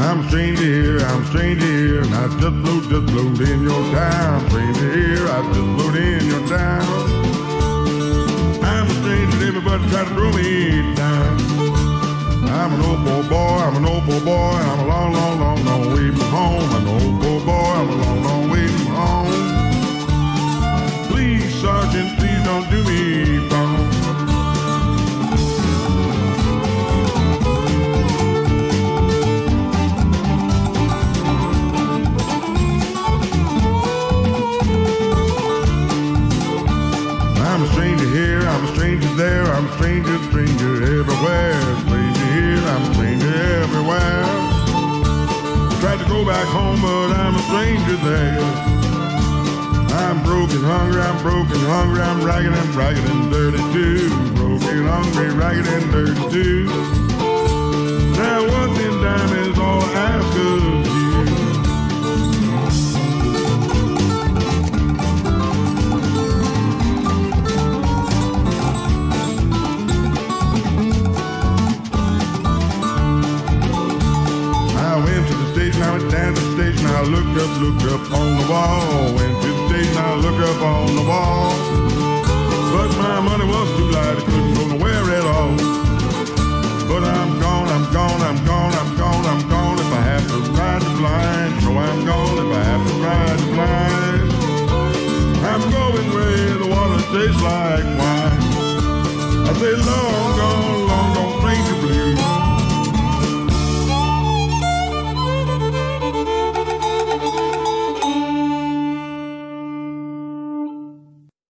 I'm a stranger here, I'm a stranger here, and I just blew, just blew in your town. Stranger here, I just blew in your town. I'm a stranger, everybody try to throw me down. I'm an old poor boy, I'm an old poor boy, I'm I'm a stranger here, I'm a stranger there, I'm a stranger, stranger everywhere. Stranger here, I'm a stranger everywhere. Tried to go back home, but I'm a stranger there. I'm broken, hungry, I'm broken, hungry, I'm ragged and ragged and dirty too. Broken, hungry, ragged and dirty too. I looked up, looked up on the wall. And to the station, I looked up on the wall. But my money was too light, I couldn't go nowhere at all. But I'm gone, I'm gone, I'm gone, I'm gone, I'm gone. If I have to ride the blind, no, I'm gone. If I have to ride the blind, I'm going where the water tastes like wine. I say long gone,